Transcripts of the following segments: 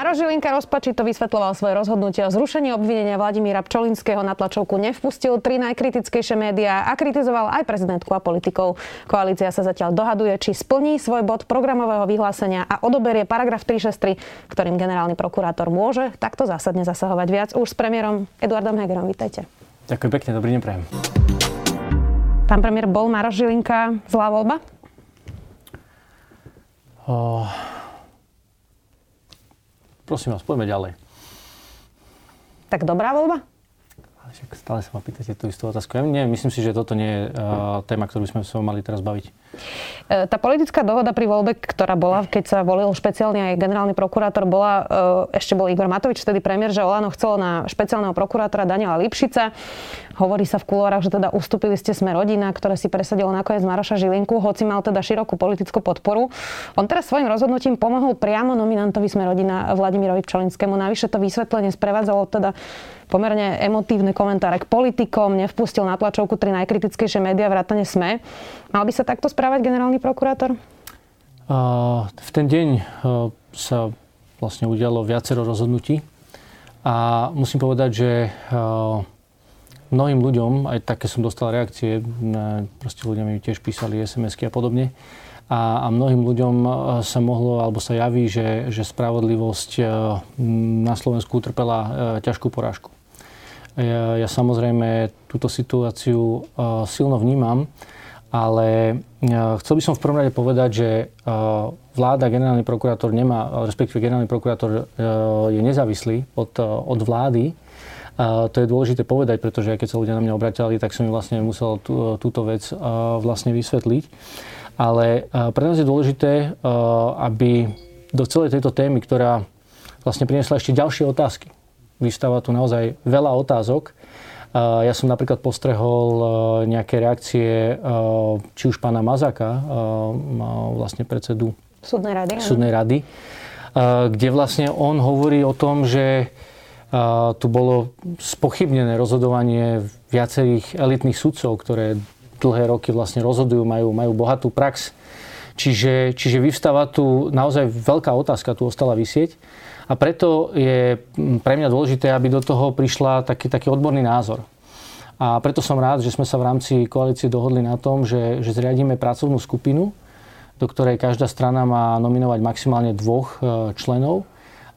Maro Žilinka rozpačito vysvetloval svoje rozhodnutie o zrušení obvinenia Vladimíra Pčolinského na tlačovku, nevpustil tri najkritickejšie médiá a kritizoval aj prezidentku a politikov. Koalícia sa zatiaľ dohaduje, či splní svoj bod programového vyhlásenia a odoberie paragraf 363, ktorým generálny prokurátor môže takto zásadne zasahovať viac. Už s premiérom Eduardom Hegerom. Vítajte. Ďakujem pekne, dobrý deň prajem. Pán premiér, bol Maro Žilinka zlá voľba? Oh Prosím vás, poďme ďalej. Tak dobrá voľba? však stále sa ma pýtate tú istú otázku. Ja nie, myslím si, že toto nie je uh, téma, ktorú by sme sa mali teraz baviť. E, tá politická dohoda pri voľbe, ktorá bola, keď sa volil špeciálne aj generálny prokurátor, bola, uh, ešte bol Igor Matovič, vtedy premiér, že Olano chcelo na špeciálneho prokurátora Daniela Lipšica. Hovorí sa v kulórach, že teda ustúpili ste sme rodina, ktoré si presadilo nakoniec Maroša Žilinku, hoci mal teda širokú politickú podporu. On teraz svojim rozhodnutím pomohol priamo nominantovi sme rodina Vladimirovi Pčolinskému. Navyše to vysvetlenie sprevádzalo teda pomerne emotívne komentáre k politikom, nevpustil na tlačovku tri najkritickejšie médiá vrátane SME. Mal by sa takto správať generálny prokurátor? Uh, v ten deň uh, sa vlastne udialo viacero rozhodnutí a musím povedať, že uh, mnohým ľuďom, aj také som dostal reakcie, proste ľudia mi tiež písali SMS-ky a podobne, a, a mnohým ľuďom sa mohlo, alebo sa javí, že, že spravodlivosť na Slovensku utrpela ťažkú porážku. Ja, ja samozrejme túto situáciu silno vnímam, ale chcel by som v prvom rade povedať, že vláda, generálny prokurátor nemá, respektíve generálny prokurátor je nezávislý od, od vlády. Uh, to je dôležité povedať, pretože keď sa ľudia na mňa obratili, tak som im vlastne musel tú, túto vec vlastne vysvetliť. Ale pre nás je dôležité, aby do celej tejto témy, ktorá vlastne priniesla ešte ďalšie otázky, vystáva tu naozaj veľa otázok. Ja som napríklad postrehol nejaké reakcie či už pána Mazaka, vlastne predsedu súdnej rady, súdnej rady kde vlastne on hovorí o tom, že tu bolo spochybnené rozhodovanie viacerých elitných sudcov, ktoré dlhé roky vlastne rozhodujú, majú, majú bohatú prax. Čiže, čiže vyvstáva tu naozaj veľká otázka, tu ostala vysieť. A preto je pre mňa dôležité, aby do toho prišla taký, taký odborný názor. A preto som rád, že sme sa v rámci koalície dohodli na tom, že, že zriadíme pracovnú skupinu, do ktorej každá strana má nominovať maximálne dvoch e, členov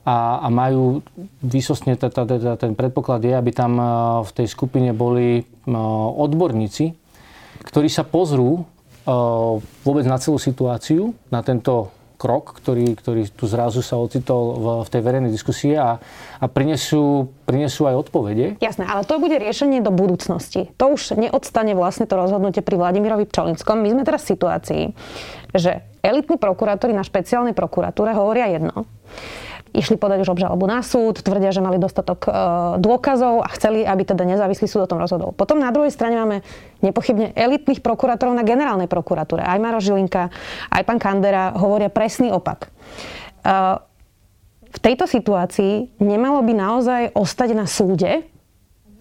a, a majú výsostne, ten predpoklad je, aby tam e, v tej skupine boli e, odborníci, ktorí sa pozrú vôbec na celú situáciu, na tento krok, ktorý, ktorý tu zrazu sa ocitol v, v tej verejnej diskusii a, a prinesú, prinesú aj odpovede. Jasné, ale to bude riešenie do budúcnosti. To už neodstane vlastne to rozhodnutie pri Vladimirovi Pčolinskom. My sme teraz v situácii, že elitní prokurátori na špeciálnej prokuratúre hovoria jedno išli podať už obžalobu na súd, tvrdia, že mali dostatok e, dôkazov a chceli, aby teda nezávislý súd o tom rozhodol. Potom na druhej strane máme nepochybne elitných prokurátorov na generálnej prokuratúre. Aj Maro Žilinka, aj pán Kandera hovoria presný opak. E, v tejto situácii nemalo by naozaj ostať na súde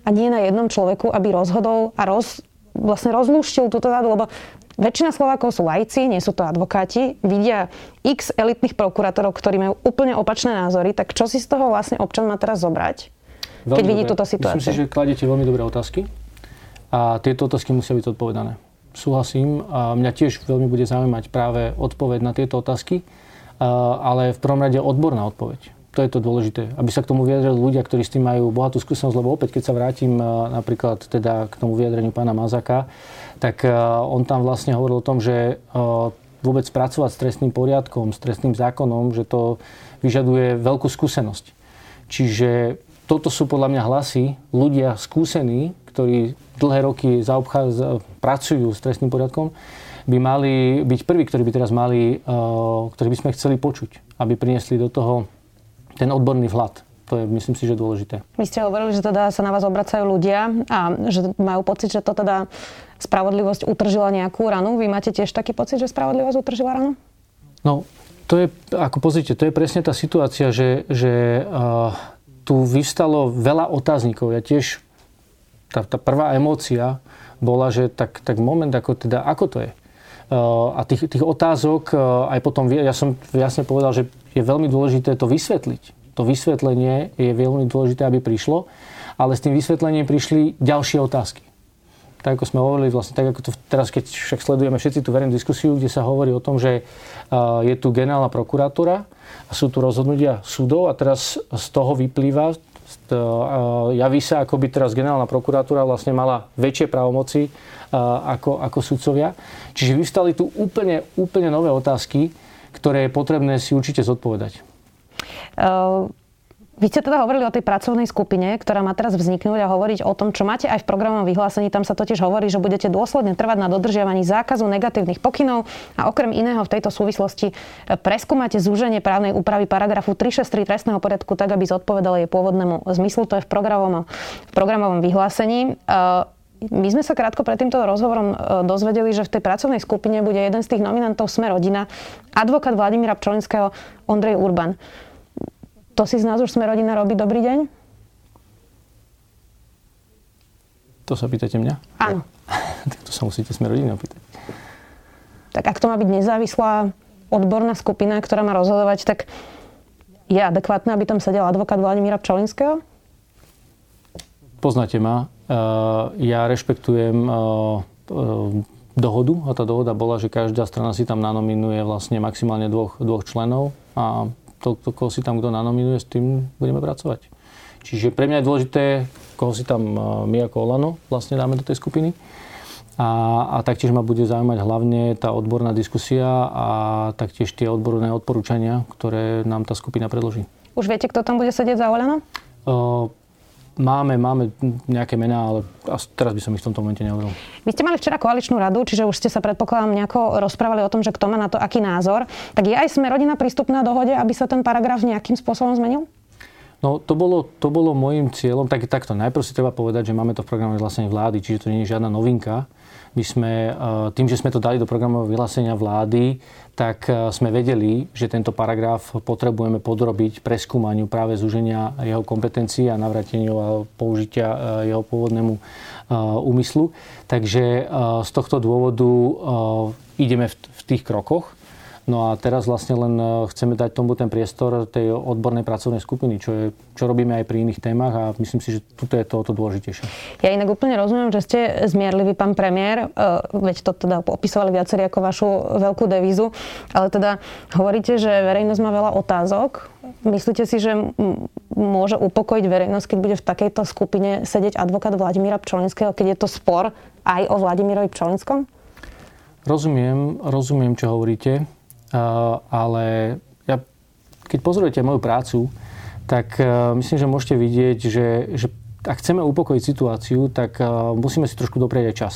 a nie na jednom človeku, aby rozhodol a roz, vlastne rozlúštil túto zádu, lebo Väčšina Slovákov sú lajci, nie sú to advokáti, vidia x elitných prokurátorov, ktorí majú úplne opačné názory, tak čo si z toho vlastne občan má teraz zobrať, veľmi keď vidí túto situáciu? Myslím si, že kladete veľmi dobré otázky a tieto otázky musia byť odpovedané. Súhlasím a mňa tiež veľmi bude zaujímať práve odpoveď na tieto otázky, ale v prvom rade odborná odpoveď. To je to dôležité, aby sa k tomu vyjadrili ľudia, ktorí s tým majú bohatú skúsenosť, lebo opäť, keď sa vrátim napríklad teda k tomu vyjadreniu pána Mazaka, tak eh, on tam vlastne hovoril o tom, že eh, vôbec pracovať s trestným poriadkom, s trestným zákonom, že to vyžaduje veľkú skúsenosť. Čiže toto sú podľa mňa hlasy ľudia skúsení, ktorí dlhé roky zaobchádza, pracujú s trestným poriadkom, by mali byť prví, ktorí by teraz mali, ktorí by sme chceli počuť, aby priniesli do toho ten odborný vhľad. To je, myslím si, že dôležité. Vy ste hovorili, že teda sa na vás obracajú ľudia a že majú pocit, že to teda spravodlivosť utržila nejakú ranu. Vy máte tiež taký pocit, že spravodlivosť utržila ranu? No, to je, ako pozrite, to je presne tá situácia, že, že uh, tu vyvstalo veľa otáznikov. Ja tiež, tá, tá prvá emócia bola, že tak, tak moment, ako teda, ako to je? A tých, tých otázok aj potom, ja som jasne povedal, že je veľmi dôležité to vysvetliť. To vysvetlenie je veľmi dôležité, aby prišlo, ale s tým vysvetlením prišli ďalšie otázky tak ako sme hovorili, vlastne tak ako to teraz, keď však sledujeme všetci tú verejnú diskusiu, kde sa hovorí o tom, že je tu generálna prokuratúra a sú tu rozhodnutia súdov a teraz z toho vyplýva, javí sa, ako by teraz generálna prokuratúra vlastne mala väčšie právomoci ako, ako sudcovia. Čiže vystali tu úplne, úplne nové otázky, ktoré je potrebné si určite zodpovedať. Uh... Vy ste teda hovorili o tej pracovnej skupine, ktorá má teraz vzniknúť a hovoriť o tom, čo máte aj v programovom vyhlásení. Tam sa totiž hovorí, že budete dôsledne trvať na dodržiavaní zákazu negatívnych pokynov a okrem iného v tejto súvislosti e, preskúmate zúženie právnej úpravy paragrafu 363 trestného poriadku tak, aby zodpovedalo jej pôvodnému zmyslu. To je v programovom, v programovom vyhlásení. E, my sme sa krátko pred týmto rozhovorom e, dozvedeli, že v tej pracovnej skupine bude jeden z tých nominantov Sme rodina, advokát Vladimíra Pčolinského, Ondrej Urban. To si z nás už sme rodina robí dobrý deň? To sa pýtate mňa? Áno. tak to sa musíte sme rodiny opýtať. Tak ak to má byť nezávislá odborná skupina, ktorá má rozhodovať, tak je adekvátne, aby tam sedel advokát Vladimíra Pčolinského? Poznáte ma. Eh, ja rešpektujem eh, eh, dohodu a tá dohoda bola, že každá strana si tam nanominuje vlastne maximálne dvoch, dvoch členov a to, to, koho si tam kto nanominuje, s tým budeme pracovať. Čiže pre mňa je dôležité, koho si tam e, my ako Olano vlastne dáme do tej skupiny. A, a taktiež ma bude zaujímať hlavne tá odborná diskusia a taktiež tie odborné odporúčania, ktoré nám tá skupina predloží. Už viete, kto tam bude sedieť za Olano? Uh, Máme, máme nejaké mená, ale teraz by som ich v tomto momente nehovoril. Vy ste mali včera koaličnú radu, čiže už ste sa predpokladám nejako rozprávali o tom, že kto má na to aký názor. Tak je aj sme rodina prístupná dohode, aby sa ten paragraf nejakým spôsobom zmenil? No to bolo, to bolo môjim cieľom. Tak, takto, najprv si treba povedať, že máme to v programe vlastne vlády, čiže to nie je žiadna novinka. My sme, eh, tým, že sme to dali do programového vyhlásenia vlády, tak eh, sme vedeli, že tento paragraf potrebujeme podrobiť preskúmaniu práve zúženia jeho kompetencií a navrateniu a použitia eh, jeho pôvodnému úmyslu. Takže z tohto dôvodu ideme v tých krokoch. No a teraz vlastne len e, chceme dať tomu ten priestor tej odbornej pracovnej skupiny, čo, je, čo robíme aj pri iných témach a myslím si, že tuto je to o to dôležitejšie. Ja inak úplne rozumiem, že ste zmierliví, pán premiér, e, veď to teda opisovali viacerí ako vašu veľkú devízu, ale teda hovoríte, že verejnosť má veľa otázok. Myslíte si, že môže upokojiť verejnosť, keď bude v takejto skupine sedieť advokát Vladimíra Pčolinského, keď je to spor aj o Vladimírovi Pčolinskom? Rozumiem, rozumiem, čo hovoríte ale ja, keď pozorujete moju prácu, tak myslím, že môžete vidieť, že, že ak chceme upokojiť situáciu, tak musíme si trošku dopriať aj čas.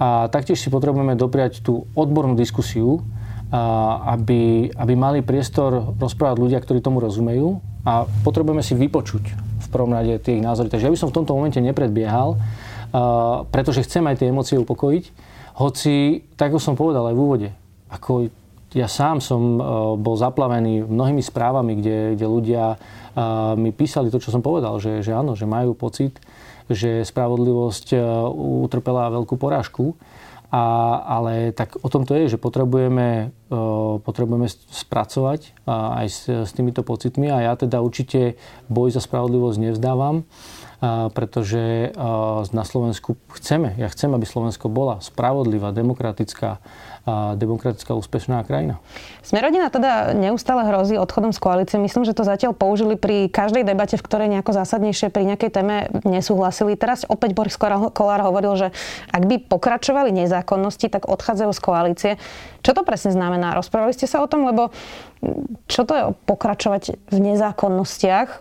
A taktiež si potrebujeme dopriať tú odbornú diskusiu, aby, aby mali priestor rozprávať ľudia, ktorí tomu rozumejú a potrebujeme si vypočuť v prvom rade tie ich názory. Takže ja by som v tomto momente nepredbiehal, pretože chcem aj tie emócie upokojiť, hoci, tak ako som povedal aj v úvode, ako ja sám som e, bol zaplavený mnohými správami, kde, kde ľudia e, mi písali to, čo som povedal, že, že áno, že majú pocit, že spravodlivosť e, utrpela veľkú porážku. A, ale tak o tom to je, že potrebujeme, potrebujeme spracovať aj s, s týmito pocitmi a ja teda určite boj za spravodlivosť nevzdávam pretože na Slovensku chceme, ja chcem, aby Slovensko bola spravodlivá, demokratická, demokratická úspešná krajina. Smerodina teda neustále hrozí odchodom z koalície. Myslím, že to zatiaľ použili pri každej debate, v ktorej nejako zásadnejšie pri nejakej téme nesúhlasili. Teraz opäť Boris Kolár hovoril, že ak by pokračovali nezákonnosti, tak odchádzajú z koalície. Čo to presne znamená? Rozprávali ste sa o tom, lebo čo to je pokračovať v nezákonnostiach? E,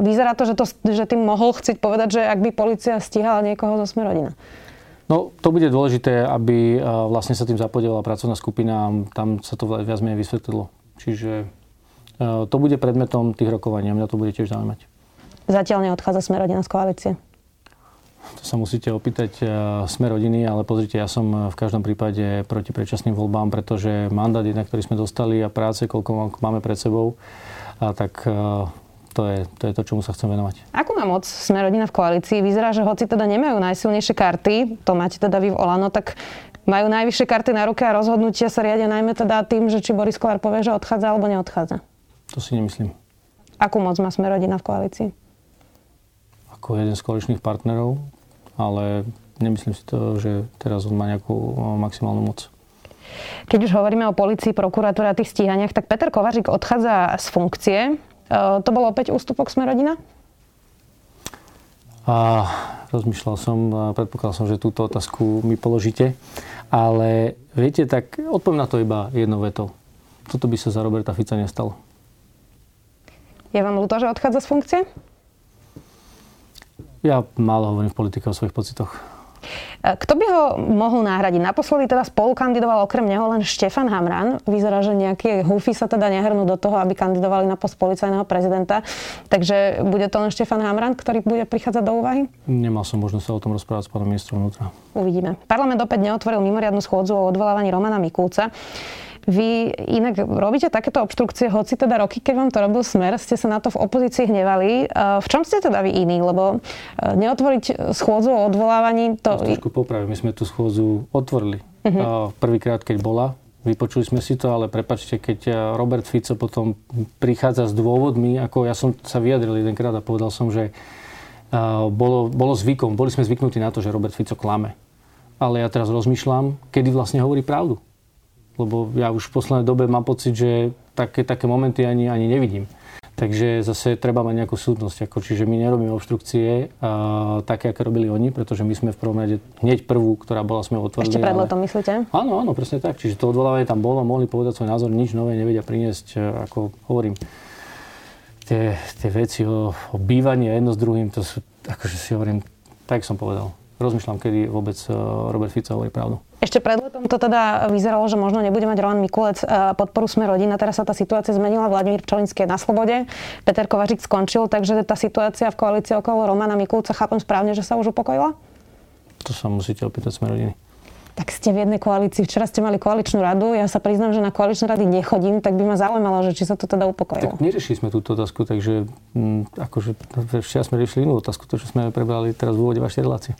vyzerá to, že, to, že tým mohol chcieť povedať, že ak by policia stíhala niekoho zo Smerodina. No, to bude dôležité, aby e, vlastne sa tým zapodiela pracovná skupina tam sa to viac menej vysvetlilo. Čiže e, to bude predmetom tých rokovaní mňa to bude tiež zaujímať. Zatiaľ neodchádza Smer rodina z koalície? To sa musíte opýtať e, Smer rodiny, ale pozrite, ja som v každom prípade proti predčasným voľbám, pretože mandát, jednak, ktorý sme dostali a práce, koľko máme pred sebou, a tak to je, to je to, čomu sa chcem venovať. Akú má moc sme rodina v koalícii? Vyzerá, že hoci teda nemajú najsilnejšie karty, to máte teda vy v Olano, tak majú najvyššie karty na ruke a rozhodnutia sa riadia najmä teda tým, že či Boris Kolár povie, že odchádza alebo neodchádza. To si nemyslím. Akú moc má sme rodina v koalícii? Ako jeden z koaličných partnerov, ale nemyslím si to, že teraz on má nejakú maximálnu moc. Keď už hovoríme o policii, prokuratúre a tých stíhaniach, tak Peter Kovařík odchádza z funkcie. E, to bolo opäť ústupok sme rodina? A rozmýšľal som, a predpokladal som, že túto otázku mi položíte. Ale viete, tak odpoviem na to iba jednou vetou. Toto by sa za Roberta Fica nestalo. Je vám ľúto, že odchádza z funkcie? Ja málo hovorím v politike o svojich pocitoch. E, kto by ho mohol nahradiť? Naposledy teda spolu kandidoval okrem neho len Štefan Hamran. Vyzerá, že nejaké húfy sa teda nehrnú do toho, aby kandidovali na post policajného prezidenta. Takže bude to len Štefan Hamran, ktorý bude prichádzať do úvahy? Nemal som možnosť sa o tom rozprávať s pánom ministrom vnútra. Uvidíme. Parlament opäť neotvoril mimoriadnu schôdzu o odvolávaní Romana Mikulca. Vy inak robíte takéto obštrukcie, hoci teda roky, keď vám to robil smer, ste sa na to v opozícii hnevali. V čom ste teda vy iní? Lebo e, neotvoriť schôdzu o odvolávaní... To... Trošku popravím, my sme tú schôdzu otvorili. Uh-huh. Prvýkrát, keď bola, vypočuli sme si to, ale prepačte, keď e, Robert Fico potom prichádza s dôvodmi, ako ja som sa vyjadril jedenkrát a povedal som, že e, bolo, bolo zvykom, boli sme zvyknutí na to, že Robert Fico klame. Ale ja teraz rozmýšľam, kedy vlastne hovorí pravdu lebo ja už v poslednej dobe mám pocit, že také, také momenty ani, ani nevidím. Takže zase treba mať nejakú súdnosť. Ako, čiže my nerobíme obštrukcie a, také, aké robili oni, pretože my sme v prvom rade hneď prvú, ktorá bola, sme otvorili. Ešte pred letom myslíte? Áno, áno, presne tak. Čiže to odvolávanie tam bolo, mohli povedať svoj názor, nič nové nevedia priniesť, e, ako hovorím. Tie, tie veci o, o bývaní jedno s druhým, to sú, akože si hovorím, tak som povedal. Rozmýšľam, kedy vôbec e, Robert Fico hovorí pravdu. Ešte pred letom to teda vyzeralo, že možno nebude mať Roman Mikulec e, podporu Sme rodina. Teraz sa tá situácia zmenila. Vladimír Pčolinský je na slobode. Peter Kovařík skončil, takže tá situácia v koalícii okolo Romana Mikulca chápem správne, že sa už upokojila? To sa musíte opýtať Sme rodiny. Tak ste v jednej koalícii. Včera ste mali koaličnú radu. Ja sa priznám, že na koaličné rady nechodím, tak by ma zaujímalo, že či sa to teda upokojilo. Tak neriešili sme túto otázku, takže m, mm, akože včera sme riešili inú otázku, to, čo sme prebrali teraz v úvode vašej relácie.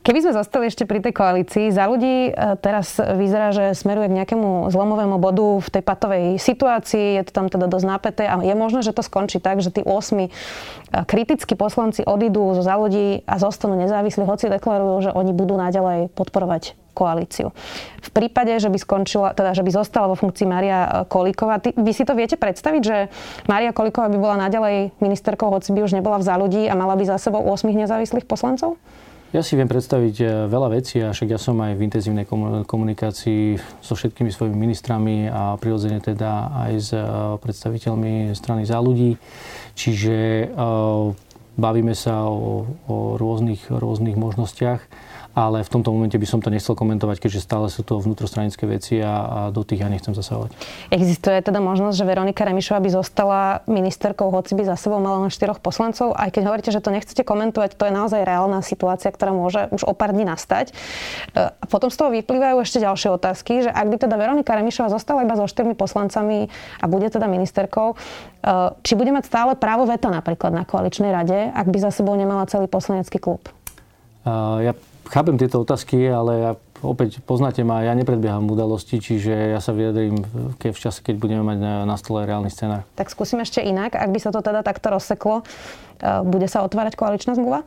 Keby sme zostali ešte pri tej koalícii, za ľudí e, teraz vyzerá, že smeruje k nejakému zlomovému bodu v tej patovej situácii, je to tam teda dosť napäté a je možné, že to skončí tak, že tí 8 e, kritickí poslanci odídu zo za ľudí a zostanú nezávislí, hoci deklarujú, že oni budú naďalej podporovať koalíciu. V prípade, že by skončila, teda, že by zostala vo funkcii Maria Kolíková, ty, vy si to viete predstaviť, že Maria Kolíková by bola naďalej ministerkou, hoci by už nebola v záľudí a mala by za sebou 8 nezávislých poslancov? Ja si viem predstaviť eh, veľa vecí a však ja som aj v intenzívnej komunikácii so všetkými svojimi ministrami a prirodzene teda aj s eh, predstaviteľmi strany za ľudí. Čiže eh, bavíme sa o, o rôznych, rôznych možnostiach ale v tomto momente by som to nechcel komentovať, keďže stále sú to vnútrostranické veci a, a do tých ja nechcem zasahovať. Existuje teda možnosť, že Veronika Remišová by zostala ministerkou, hoci by za sebou mala len štyroch poslancov. Aj keď hovoríte, že to nechcete komentovať, to je naozaj reálna situácia, ktorá môže už o pár dní nastať. E, a potom z toho vyplývajú ešte ďalšie otázky, že ak by teda Veronika Remišová zostala iba so štyrmi poslancami a bude teda ministerkou, e, či bude mať stále právo veta napríklad na koaličnej rade, ak by za sebou nemala celý poslanecký klub? Ja chápem tieto otázky, ale ja opäť poznáte ma, ja nepredbieham udalosti, čiže ja sa vyjadrím ke v čase, keď budeme mať na, na stole reálny scenár. Tak skúsim ešte inak. Ak by sa to teda takto rozseklo, e, bude sa otvárať koaličná zmluva?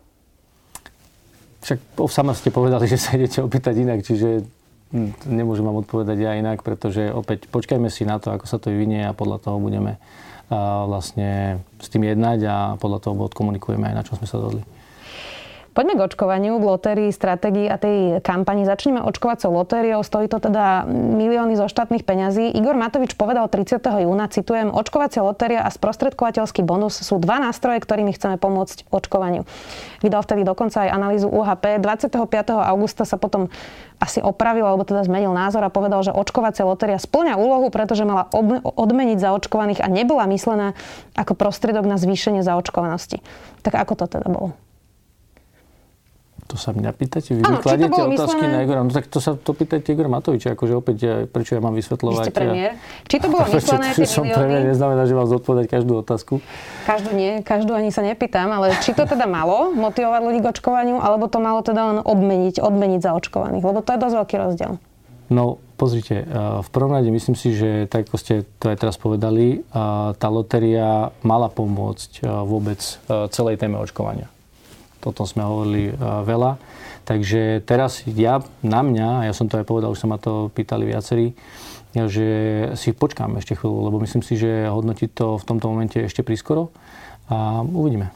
Však sama ste povedali, že sa idete opýtať inak, čiže hm, nemôžem vám odpovedať ja inak, pretože opäť počkajme si na to, ako sa to vyvinie a podľa toho budeme vlastne s tým jednať a podľa toho odkomunikujeme aj na čom sme sa dohodli. Poďme k očkovaniu, k lotérii, stratégii a tej kampani. Začneme očkovacou lotériou. Stojí to teda milióny zo štátnych peňazí. Igor Matovič povedal 30. júna, citujem, očkovacia lotéria a sprostredkovateľský bonus sú dva nástroje, ktorými chceme pomôcť očkovaniu. Vydal vtedy dokonca aj analýzu UHP. 25. augusta sa potom asi opravil, alebo teda zmenil názor a povedal, že očkovacia lotéria splňa úlohu, pretože mala odmeniť zaočkovaných a nebola myslená ako prostriedok na zvýšenie zaočkovanosti. Tak ako to teda bolo? To sa mi napýtate? Vy ano, kladiete otázky myslené... na Igora. No tak to sa to pýtajte Igor Matoviča. Akože opäť, ja, prečo ja mám vysvetľovať? Vy ste premiér. Či to bolo myslené, tie som premiér, neznamená, že mám zodpovedať každú otázku. Každú nie, každú ani sa nepýtam, ale či to teda malo motivovať ľudí k očkovaniu, alebo to malo teda len obmeniť, odmeniť za očkovaných? Lebo to je dosť veľký rozdiel. No, pozrite, v prvom rade myslím si, že tak ako ste to aj teraz povedali, tá lotéria mala pomôcť vôbec celej téme očkovania. Toto sme hovorili veľa. Takže teraz ja, na mňa, a ja som to aj povedal, už sa ma to pýtali viacerí, že si počkám ešte chvíľu, lebo myslím si, že hodnotiť to v tomto momente ešte prískoro a uvidíme.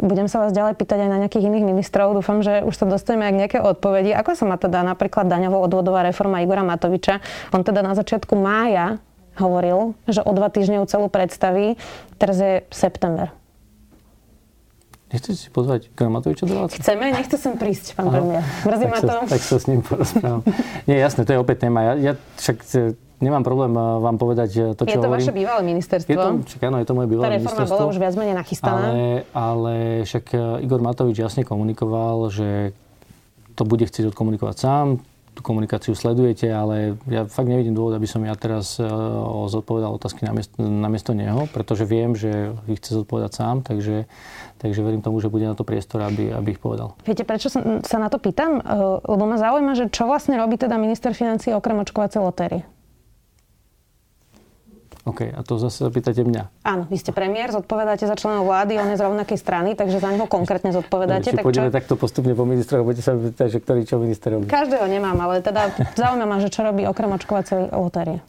Budem sa vás ďalej pýtať aj na nejakých iných ministrov. Dúfam, že už sa dostaneme aj k nejaké odpovedi. Ako sa má teda napríklad daňovo-odvodová reforma Igora Matoviča? On teda na začiatku mája hovoril, že o dva týždne celú predstaví. Teraz je september. Nechcete si pozvať Igora Matoviča relácie? Chceme, nechce sem prísť, pán premiér. Mrzí ma to. tak sa s ním porozprávam. Nie, jasné, to je opäť téma. Ja, ja však nemám problém eh, vám povedať to, čo Je to hovorím. vaše bývalé ministerstvo. Je to, však áno, je to moje bývalé Tá reforma bola už viac menej nachystaná. Ale, ale však eh, Igor Matovič jasne komunikoval, že to bude chcieť odkomunikovať sám, tú komunikáciu sledujete, ale ja fakt nevidím dôvod, aby som ja teraz zodpovedal otázky namiesto, namiesto neho, pretože viem, že ich chce zodpovedať sám, takže, takže verím tomu, že bude na to priestor, aby, aby ich povedal. Viete, prečo sa, na to pýtam? Lebo ma zaujíma, že čo vlastne robí teda minister financí okrem očkovacej lotérie? OK, a to zase zapýtate mňa. Áno, vy ste premiér, zodpovedáte za členov vlády, on je z rovnakej strany, takže za neho konkrétne zodpovedáte. tak pôjdeme čo... takto postupne po ministroch, budete sa pýtať, že ktorý čo minister robí. Každého nemám, ale teda zaujíma ma, že čo robí okrem očkovacej lotérie.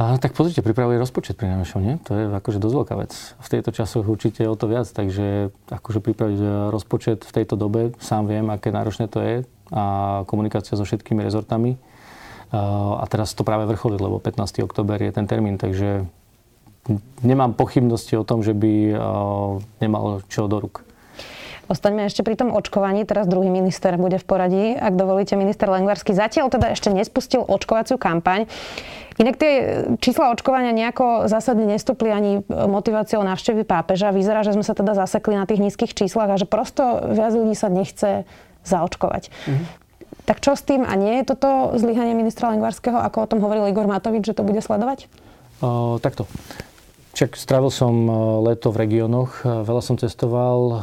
A, tak pozrite, pripravuje rozpočet pri najmenšom, nie? To je akože dosť veľká vec. V tejto časoch určite o to viac, takže akože pripraviť rozpočet v tejto dobe, sám viem, aké náročné to je a komunikácia so všetkými rezortami. A teraz to práve vrcholí, lebo 15. október je ten termín, takže nemám pochybnosti o tom, že by eh, nemal čo do ruk. Ostaňme ešte pri tom očkovaní. Teraz druhý minister bude v poradí. Ak dovolíte, minister Lengvarský zatiaľ teda ešte nespustil očkovaciu kampaň. Inak tie čísla očkovania nejako zásadne nestúpli ani motiváciou návštevy pápeža. Vyzerá, že sme sa teda zasekli na tých nízkych číslach a že prosto viac ľudí sa nechce zaočkovať. Mm-hmm. Tak čo s tým? A nie je toto zlyhanie ministra Lengvarského, ako o tom hovoril Igor Matovič, že to bude sledovať? O, takto. Však strávil som e, leto v regiónoch, e, veľa som cestoval e,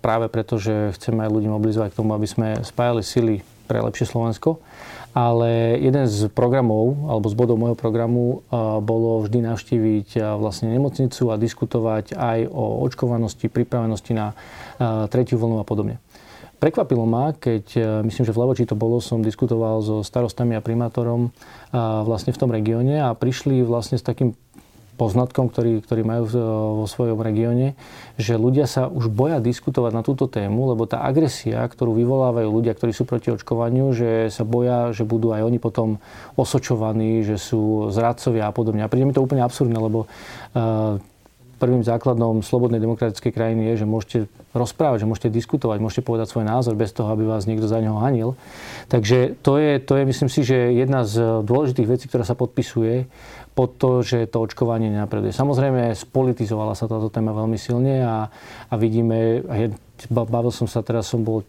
práve preto, že chceme aj ľudí mobilizovať k tomu, aby sme spájali sily pre lepšie Slovensko. Ale jeden z programov, alebo z bodov môjho programu bolo vždy navštíviť vlastne nemocnicu a diskutovať aj o očkovanosti, pripravenosti na tretiu vlnu a podobne. Prekvapilo ma, keď, myslím, že v Levoči to bolo, som diskutoval so starostami a primátorom vlastne v tom regióne a prišli vlastne s takým poznatkom, ktorý, ktorý majú vo svojom regióne, že ľudia sa už boja diskutovať na túto tému, lebo tá agresia, ktorú vyvolávajú ľudia, ktorí sú proti očkovaniu, že sa boja, že budú aj oni potom osočovaní, že sú zradcovia a podobne. A príde mi to úplne absurdné, lebo uh, prvým základom slobodnej demokratickej krajiny je, že môžete rozprávať, že môžete diskutovať, môžete povedať svoj názor bez toho, aby vás niekto za neho hanil. Takže to je, to je myslím si, že jedna z dôležitých vecí, ktorá sa podpisuje pod to, že to očkovanie nenapreduje. Samozrejme, spolitizovala sa táto téma veľmi silne a, a vidíme, bavil som sa, teraz som bol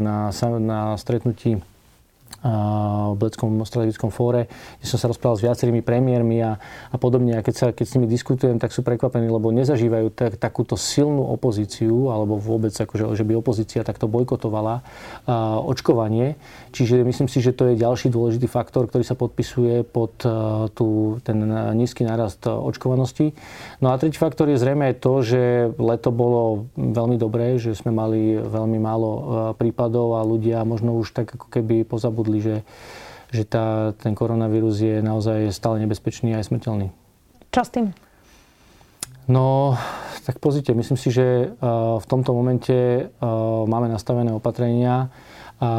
na, na stretnutí v Bleckom strategickom fóre, kde som sa rozprával s viacerými premiérmi a, a podobne. A keď, sa, keď s nimi diskutujem, tak sú prekvapení, lebo nezažívajú tak, takúto silnú opozíciu, alebo vôbec, akože, že by opozícia takto bojkotovala uh, očkovanie. Čiže myslím si, že to je ďalší dôležitý faktor, ktorý sa podpisuje pod uh, tú, ten nízky nárast očkovanosti. No a tretí faktor je zrejme to, že leto bolo veľmi dobré, že sme mali veľmi málo prípadov a ľudia možno už tak ako keby pozabudli rozhodli, že, že tá, ten koronavírus je naozaj stále nebezpečný a aj smrteľný. Čo s tým? No, tak pozrite, myslím si, že v tomto momente máme nastavené opatrenia a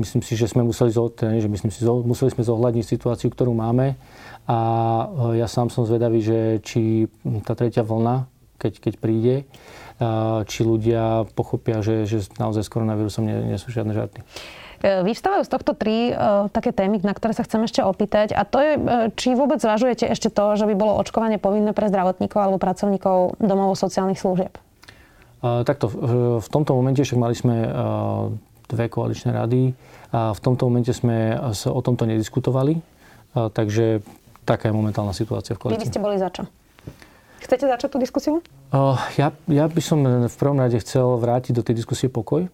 myslím si, že sme museli, teda že myslím si, museli sme zohľadniť situáciu, ktorú máme a ja sám som zvedavý, že či tá tretia vlna, keď, keď príde, či ľudia pochopia, že, že naozaj s koronavírusom nie, nie sú žiadne žarty. E, vyvstávajú z tohto tri uh, také témy, na ktoré sa chcem ešte opýtať. A to je, uh, či vôbec zvažujete ešte to, že by bolo očkovanie povinné pre zdravotníkov alebo pracovníkov domov sociálnych služieb? Takto, v tomto momente však mali sme dve koaličné rady a v tomto momente sme o tomto nediskutovali, takže taká je momentálna situácia v koalícii. Vy by ste boli za čo? Chcete začať tú diskusiu? Ja, ja by som v prvom rade chcel vrátiť do tej diskusie pokoj.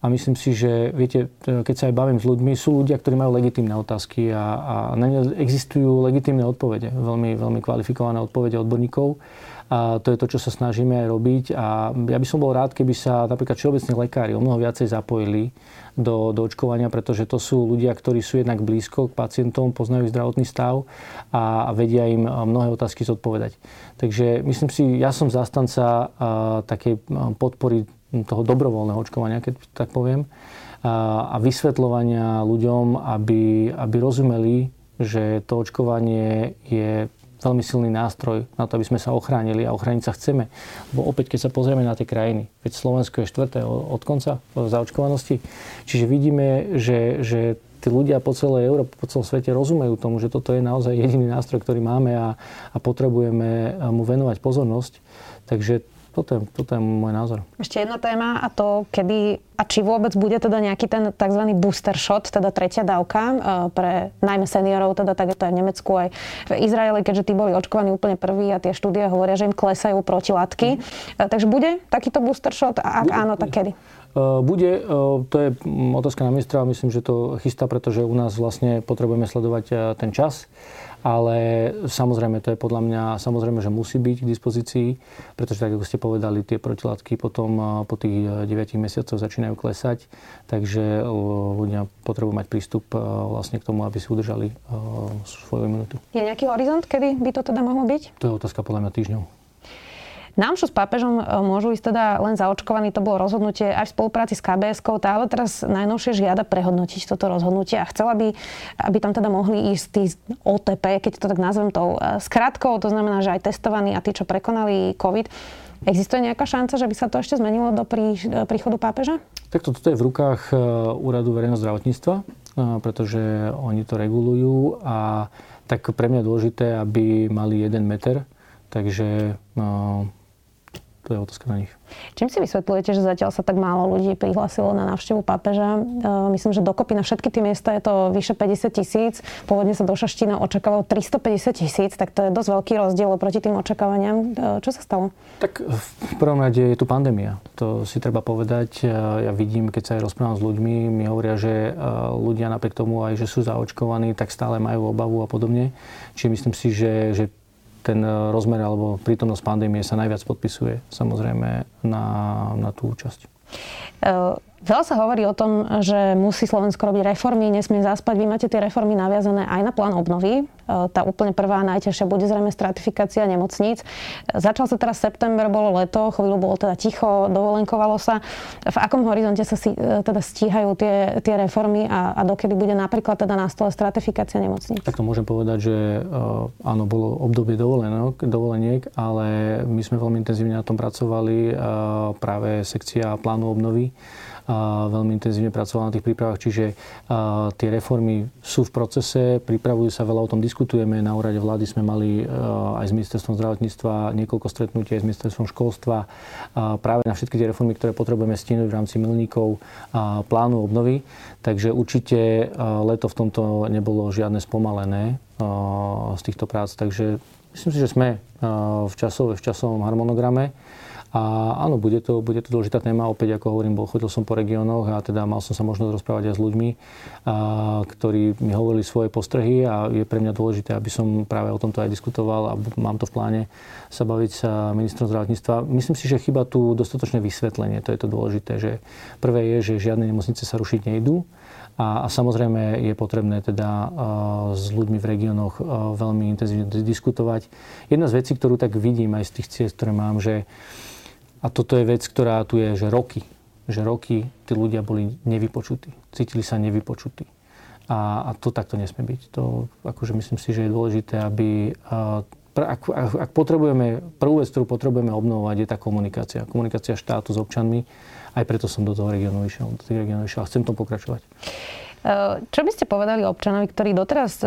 A myslím si, že viete, keď sa aj bavím s ľuďmi, sú ľudia, ktorí majú legitímne otázky a, a na ne existujú legitímne odpovede, veľmi, veľmi kvalifikované odpovede odborníkov. A to je to, čo sa snažíme aj robiť. A ja by som bol rád, keby sa napríklad všeobecní lekári o mnoho viacej zapojili do, do očkovania, pretože to sú ľudia, ktorí sú jednak blízko k pacientom, poznajú zdravotný stav a, a vedia im mnohé otázky zodpovedať. Takže myslím si, ja som zastanca takej podpory toho dobrovoľného očkovania, keď tak poviem, a, a vysvetľovania ľuďom, aby, aby rozumeli, že to očkovanie je veľmi silný nástroj na to, aby sme sa ochránili a ochrániť sa chceme. Lebo opäť, keď sa pozrieme na tie krajiny, veď Slovensko je štvrté od konca zaočkovanosti, čiže vidíme, že, že tí ľudia po celej Európe, po celom svete rozumejú tomu, že toto je naozaj jediný nástroj, ktorý máme a, a potrebujeme mu venovať pozornosť. Takže toto je, toto je môj názor. Ešte jedna téma a to, kedy a či vôbec bude teda nejaký ten tzv. booster shot, teda tretia dávka e, pre najmä seniorov, teda tak je to aj v Nemecku, aj v Izraeli, keďže tí boli očkovaní úplne prví a tie štúdie hovoria, že im klesajú protilátky. Mm. Takže bude takýto booster shot a ak bude, áno, tak kedy? Bude, to je otázka na ministra, myslím, že to chystá, pretože u nás vlastne potrebujeme sledovať ten čas ale samozrejme to je podľa mňa, samozrejme, že musí byť k dispozícii, pretože tak ako ste povedali, tie protilátky potom po tých 9 mesiacoch začínajú klesať, takže ľudia potrebujú mať prístup vlastne k tomu, aby si udržali svoju imunitu. Je nejaký horizont, kedy by to teda mohlo byť? To je otázka podľa mňa týždňov. Námšu s pápežom e, môžu ísť teda len zaočkovaní. To bolo rozhodnutie aj v spolupráci s KBS-kou. Tá ale teraz najnovšie žiada prehodnotiť toto rozhodnutie a chcela by, aby tam teda mohli ísť tí OTP, keď to tak nazvem tou e, skratkou, to znamená, že aj testovaní a tí, čo prekonali COVID. Existuje nejaká šanca, že by sa to ešte zmenilo do prí, e, príchodu pápeža? Tak toto je v rukách Úradu verejného zdravotníctva, pretože oni to regulujú a tak pre mňa je dôležité, aby mali jeden meter, takže to je otázka na nich. Čím si vysvetľujete, že zatiaľ sa tak málo ľudí prihlásilo na návštevu pápeža? E, myslím, že dokopy na všetky tie miesta je to vyše 50 tisíc. Pôvodne sa do Šaštína očakávalo 350 tisíc, tak to je dosť veľký rozdiel oproti tým očakávaniam. E, čo sa stalo? Tak v prvom rade je tu pandémia. To si treba povedať. E, ja vidím, keď sa aj rozprávam s ľuďmi, mi hovoria, že ľudia napriek tomu aj, že sú zaočkovaní, tak stále majú obavu a podobne. Čiže myslím si, že, že ten eh, rozmer alebo prítomnosť pandémie sa najviac podpisuje samozrejme na, na tú účasť. Veľa sa hovorí o tom, že musí Slovensko robiť reformy, nesmie zaspať. Vy máte tie reformy naviazané aj na plán obnovy. E, tá úplne prvá najťažšia bude zrejme stratifikácia nemocníc. Začal sa teraz september, bolo leto, chvíľu bolo teda ticho, dovolenkovalo sa. V akom horizonte sa si, e, teda stíhajú tie, tie reformy a, a dokedy bude napríklad teda na stole stratifikácia nemocníc? Tak to môžem povedať, že e, áno, bolo obdobie dovolenok, dovoleniek, ale my sme veľmi intenzívne na tom pracovali práve sekcia plánu obnovy veľmi intenzívne pracovala na tých prípravách, čiže tie reformy sú v procese, pripravujú sa, veľa o tom diskutujeme. Na úrade vlády sme mali aj s ministerstvom zdravotníctva niekoľko stretnutí, aj s ministerstvom školstva práve na všetky tie reformy, ktoré potrebujeme stihnúť v rámci milníkov plánu obnovy. Takže určite leto v tomto nebolo žiadne spomalené z týchto prác. Takže myslím si, že sme v, časov, v časovom harmonograme. A áno, bude to, bude to dôležitá téma. Opäť, ako hovorím, bol, chodil som po regiónoch a teda mal som sa možnosť rozprávať aj s ľuďmi, a, ktorí mi hovorili svoje postrehy a je pre mňa dôležité, aby som práve o tomto aj diskutoval a mám to v pláne sa baviť sa ministrom zdravotníctva. Myslím si, že chyba tu dostatočné vysvetlenie, to je to dôležité, že prvé je, že žiadne nemocnice sa rušiť nejdú, a, a samozrejme je potrebné teda uh, s ľuďmi v regiónoch uh, veľmi intenzívne diskutovať. Jedna z vecí, ktorú tak vidím aj z tých ciest, ktoré mám, že a toto je vec, ktorá tu je, že roky, že roky tí ľudia boli nevypočutí, cítili sa nevypočutí. A, a to takto nesmie byť. To, akože myslím si, že je dôležité, aby ak, ak, ak potrebujeme, prvú vec, ktorú potrebujeme obnovovať, je tá komunikácia. Komunikácia štátu s občanmi. Aj preto som do toho regiónu išiel, do tých regiónov išiel a chcem to pokračovať. Čo by ste povedali občanovi, ktorý doteraz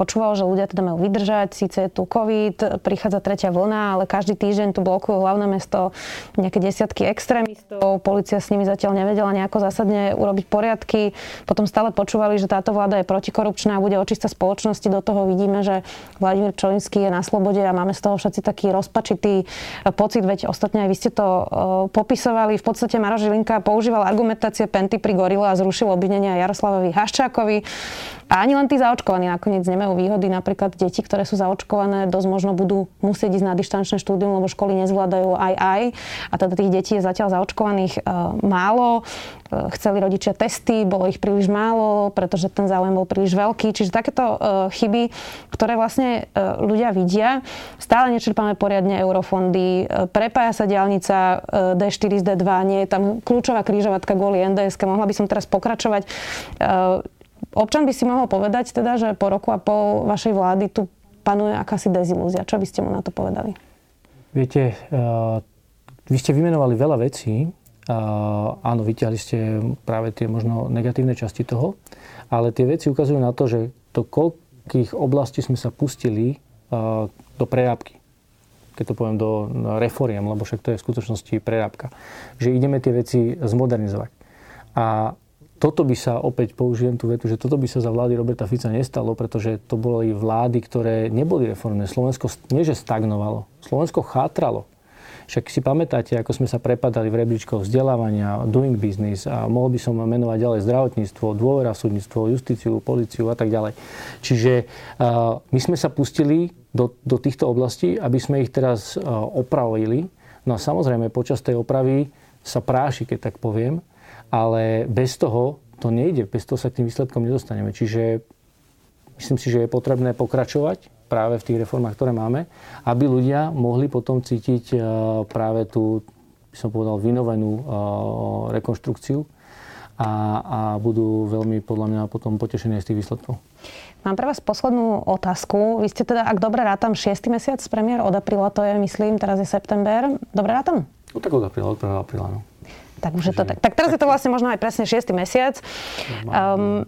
počúvalo, že ľudia teda majú vydržať, síce je tu COVID, prichádza tretia vlna, ale každý týždeň tu blokujú hlavné mesto nejaké desiatky extrémistov, policia s nimi zatiaľ nevedela nejako zásadne urobiť poriadky, potom stále počúvali, že táto vláda je protikorupčná bude očista spoločnosti, do toho vidíme, že Vladimír Čolinský je na slobode a máme z toho všetci taký rozpačitý pocit, veď ostatne aj vy ste to uh, popisovali. V podstate Maro Žilinka používal argumentácie Penty pri Gorila a zrušil obvinenia Jaroslavovi Haščákovi. A ani len tí zaočkovaní nakoniec nemajú výhody. Napríklad deti, ktoré sú zaočkované, dosť možno budú musieť ísť na dištančné štúdium, lebo školy nezvládajú aj aj. A teda tých detí je zatiaľ zaočkovaných e, málo. E, chceli rodičia testy, bolo ich príliš málo, pretože ten záujem bol príliš veľký. Čiže takéto e, chyby, ktoré vlastne e, ľudia vidia, stále nečerpáme poriadne eurofondy, e, prepája sa diálnica e, D4 z D2, nie je tam kľúčová krížovatka kvôli NDS. Mohla by som teraz pokračovať. E, občan by si mohol povedať teda, že po roku a pol vašej vlády tu panuje akási dezilúzia. Čo by ste mu na to povedali? Viete, uh, vy ste vymenovali veľa vecí. Uh, áno, vyťahli ste práve tie možno negatívne časti toho, ale tie veci ukazujú na to, že do koľkých oblastí sme sa pustili uh, do prerábky keď to poviem, do reforiem, lebo však to je v skutočnosti prerábka. Že ideme tie veci zmodernizovať. A toto by sa, opäť použijem tú vetu, že toto by sa za vlády Roberta Fica nestalo, pretože to boli vlády, ktoré neboli reformné. Slovensko nie, že stagnovalo. Slovensko chátralo. Však si pamätáte, ako sme sa prepadali v rebríčkoch vzdelávania, doing business a mohol by som menovať ďalej zdravotníctvo, dôvera súdnictvo, justíciu, policiu a tak ďalej. Čiže uh, my sme sa pustili do, do týchto oblastí, aby sme ich teraz uh, opravili. No a samozrejme, počas tej opravy sa práši, keď tak poviem, ale bez toho to nejde, bez toho sa k tým výsledkom nedostaneme. Čiže myslím si, že je potrebné pokračovať práve v tých reformách, ktoré máme, aby ľudia mohli potom cítiť e, práve tú, by som povedal, vynovanú e, rekonštrukciu a, a budú veľmi podľa mňa potom potešení z tých výsledkov. Mám pre vás poslednú otázku. Vy ste teda, ak dobre rátam, 6. mesiac premiér od apríla, to je, myslím, teraz je september. Dobre rátam? No tak od apríla, od 1. apríla, no. Tak už je to tak. Tak teraz je to vlastne možno aj presne 6. mesiac. Um,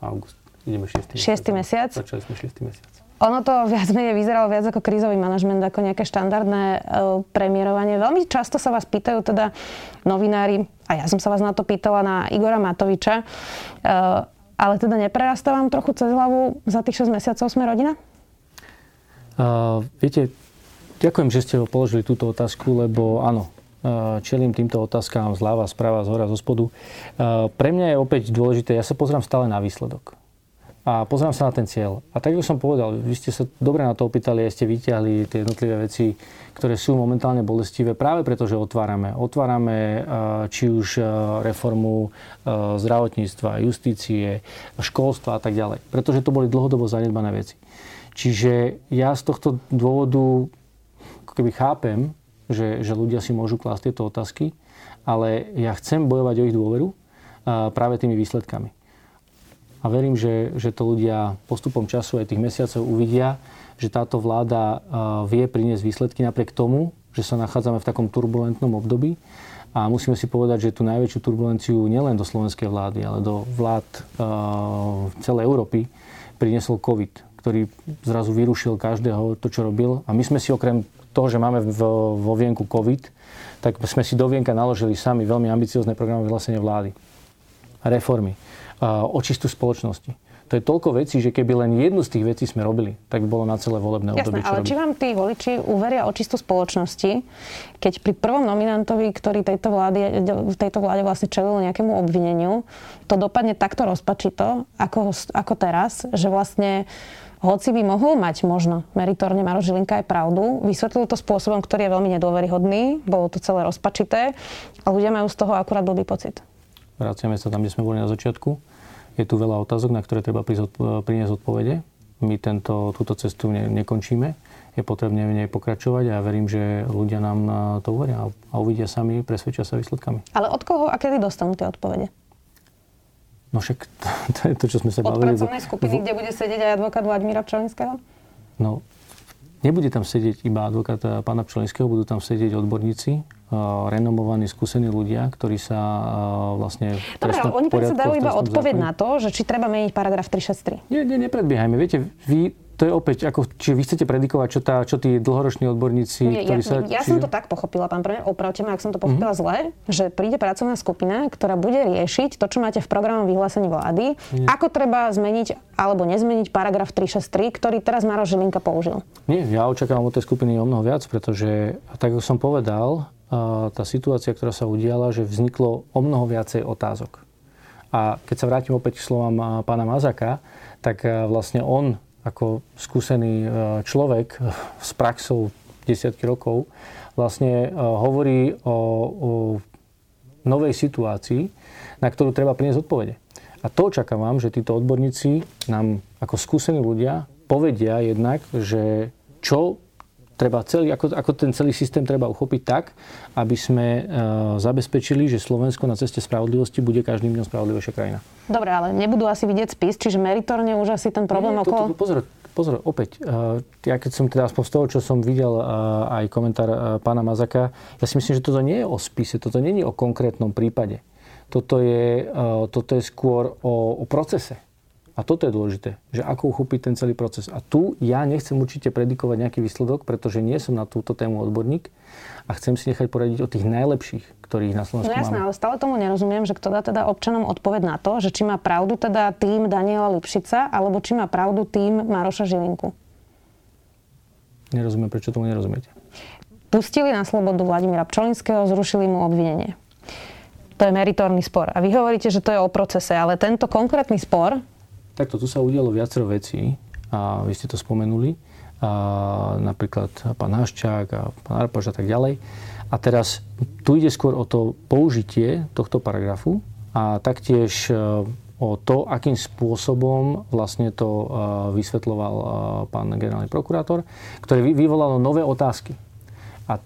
august. Ideme 6. 6. mesiac. Začali sme 6. mesiac. Ono to viac menej vyzeralo viac ako krízový manažment, ako nejaké štandardné uh, premiérovanie. Veľmi často sa vás pýtajú teda novinári, a ja som sa vás na to pýtala na Igora Matoviča, uh, ale teda neprerastá vám trochu cez hlavu za tých 6 mesiacov sme rodina? Uh, viete, ďakujem, že ste položili túto otázku, lebo áno, čelím týmto otázkám zľava, správa, z hora, zo spodu. Pre mňa je opäť dôležité, ja sa pozrám stále na výsledok. A pozrám sa na ten cieľ. A tak, ako som povedal, vy ste sa dobre na to opýtali, aj ste vyťahli tie jednotlivé veci, ktoré sú momentálne bolestivé, práve preto, že otvárame. Otvárame či už reformu zdravotníctva, justície, školstva a tak ďalej. Pretože to boli dlhodobo zanedbané veci. Čiže ja z tohto dôvodu keby chápem, že, že ľudia si môžu klásť tieto otázky, ale ja chcem bojovať o ich dôveru práve tými výsledkami. A verím, že, že to ľudia postupom času aj tých mesiacov uvidia, že táto vláda vie priniesť výsledky napriek tomu, že sa nachádzame v takom turbulentnom období. A musíme si povedať, že tú najväčšiu turbulenciu nielen do slovenskej vlády, ale do vlád celej Európy priniesol COVID, ktorý zrazu vyrušil každého to, čo robil. A my sme si okrem toho, že máme vo vienku COVID, tak sme si do vienka naložili sami veľmi ambiciozne programy vyhlásenia vlády. Reformy. Očistu spoločnosti. To je toľko vecí, že keby len jednu z tých vecí sme robili, tak by bolo na celé volebné obdobie. Jasné, ale či vám tí voliči uveria očistú spoločnosti, keď pri prvom nominantovi, ktorý tejto vlády, v tejto vláde vlastne čelil nejakému obvineniu, to dopadne takto rozpačito, ako, ako teraz, že vlastne hoci by mohol mať možno meritorne Maro Žilinka aj pravdu, vysvetlil to spôsobom, ktorý je veľmi nedôveryhodný, bolo to celé rozpačité a ľudia majú z toho akurát blbý pocit. Vraciame sa tam, kde sme boli na začiatku. Je tu veľa otázok, na ktoré treba priniesť odpovede. My tento, túto cestu ne, nekončíme. Je potrebné v nej pokračovať a ja verím, že ľudia nám to uveria a uvidia sami, presvedčia sa výsledkami. Ale od koho a kedy dostanú tie odpovede? No však to, to je to, čo sme sa Od bavili. Od pracovnej skupiny, kde bude sedieť aj advokát Vladimíra Pčolinského? No, nebude tam sedieť iba advokát pána Pčolinského, budú tam sedieť odborníci, renomovaní, skúsení ľudia, ktorí sa vlastne... Dobre, ale oni predsa dajú iba odpoveď na to, že či treba meniť paragraf 363. Nie, nie, nepredbiehajme. Viete, vy to je opäť, ako, či vy chcete predikovať, čo, tá, čo tí dlhoroční odborníci, Nie, ktorí ja, sa... Ja či... som to tak pochopila, pán premiér, opravte ma, ak som to pochopila mm-hmm. zle, že príde pracovná skupina, ktorá bude riešiť to, čo máte v programovom vyhlásení vlády, Nie. ako treba zmeniť alebo nezmeniť paragraf 363, ktorý teraz Maro Žilinka použil. Nie, ja očakávam od tej skupiny o mnoho viac, pretože, tak ako som povedal, tá situácia, ktorá sa udiala, že vzniklo o mnoho viacej otázok. A keď sa vrátim opäť k slovám pána Mazaka, tak vlastne on ako skúsený e, človek s praxou desiatky rokov vlastne e, hovorí o, o novej situácii, na ktorú treba priniesť odpovede. A to očakávam, že títo odborníci nám ako skúsení ľudia povedia jednak, že čo treba celý, ako, ako ten celý systém treba uchopiť tak, aby sme e, zabezpečili, že Slovensko na ceste spravodlivosti bude každým dňom spravodlivejšia krajina. Dobre, ale nebudú asi vidieť spis, čiže meritorne už asi ten problém Nie, okolo... To, to, pozor, pozor, opäť, e, ja keď som teda aspoň z toho, čo som videl e, aj komentár e, pána Mazaka, ja si myslím, že toto nie je o spise, toto nie je o konkrétnom prípade. Toto je, e, toto je skôr o, o procese. A toto je dôležité, že ako uchopiť ten celý proces. A tu ja nechcem určite predikovať nejaký výsledok, pretože nie som na túto tému odborník a chcem si nechať poradiť od tých najlepších, ktorých na Slovensku no jasné, máme. ale stále tomu nerozumiem, že kto dá teda občanom odpoveď na to, že či má pravdu teda tým Daniela Lipšica, alebo či má pravdu tým Maroša Žilinku. Nerozumiem, prečo tomu nerozumiete. Pustili na slobodu Vladimíra Pčolinského, zrušili mu obvinenie. To je meritorný spor. A vy hovoríte, že to je o procese, ale tento konkrétny spor Takto, tu sa udialo viacero vecí a vy ste to spomenuli. A napríklad pán Haščák a pán Arpaš a tak ďalej. A teraz tu ide skôr o to použitie tohto paragrafu a taktiež e, o to, akým spôsobom vlastne to e, vysvetloval e, pán generálny prokurátor, ktoré vyvolalo nové otázky. A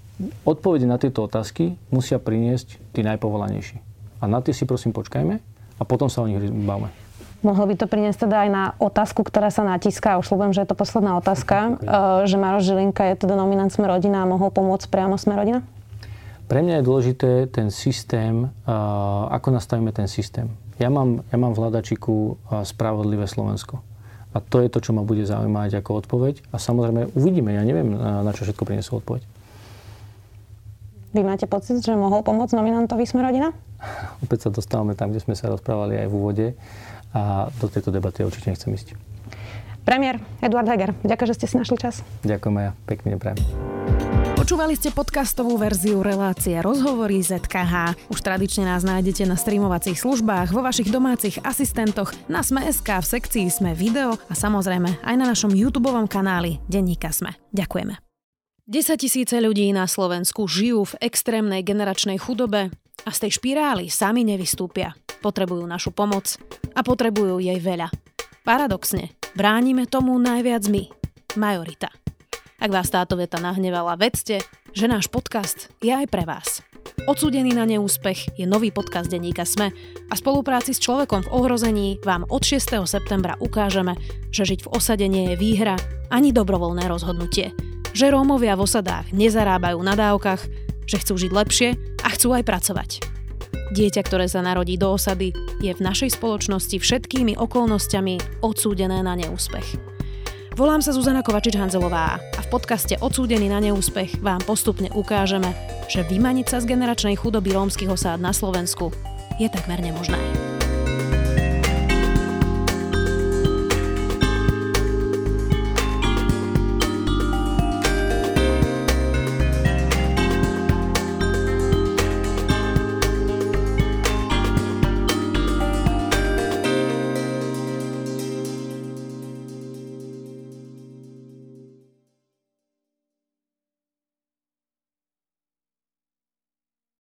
odpovede na tieto otázky musia priniesť tí najpovolanejší. A na tie si prosím počkajme a potom sa o nich bavme. Mohlo by to priniesť teda aj na otázku, ktorá sa natíska, už slúbujem, že je to posledná otázka, okay. že Maroš Žilinka je teda nominant Sme rodina a mohol pomôcť priamo Sme rodina? Pre mňa je dôležité ten systém, ako nastavíme ten systém. Ja mám, ja mám v hľadačiku spravodlivé Slovensko. A to je to, čo ma bude zaujímať ako odpoveď. A samozrejme uvidíme, ja neviem, na čo všetko prinesú odpoveď. Vy máte pocit, že mohol pomôcť nominantovi Sme rodina? Opäť sa dostávame tam, kde sme sa rozprávali aj v úvode a do tejto debaty určite nechcem ísť. Premiér Eduard Heger, ďakujem, že ste si našli čas. Ďakujem ja, pekne prajem. Počúvali ste podcastovú verziu relácie Rozhovory ZKH. Už tradične nás nájdete na streamovacích službách, vo vašich domácich asistentoch, na Sme.sk, v sekcii Sme video a samozrejme aj na našom YouTube kanáli Denníka Sme. Ďakujeme. 10 tisíce ľudí na Slovensku žijú v extrémnej generačnej chudobe a z tej špirály sami nevystúpia. Potrebujú našu pomoc a potrebujú jej veľa. Paradoxne, bránime tomu najviac my, majorita. Ak vás táto veta nahnevala, vedzte, že náš podcast je aj pre vás. Odsúdený na neúspech je nový podcast denníka SME a spolupráci s človekom v ohrození vám od 6. septembra ukážeme, že žiť v osade nie je výhra ani dobrovoľné rozhodnutie. Že Rómovia v osadách nezarábajú na dávkach, že chcú žiť lepšie a chcú aj pracovať. Dieťa, ktoré sa narodí do osady, je v našej spoločnosti všetkými okolnostiami odsúdené na neúspech. Volám sa Zuzana Kovačič-Hanzelová a v podcaste Odsúdený na neúspech vám postupne ukážeme, že vymaniť sa z generačnej chudoby rómskych osád na Slovensku je takmer nemožné.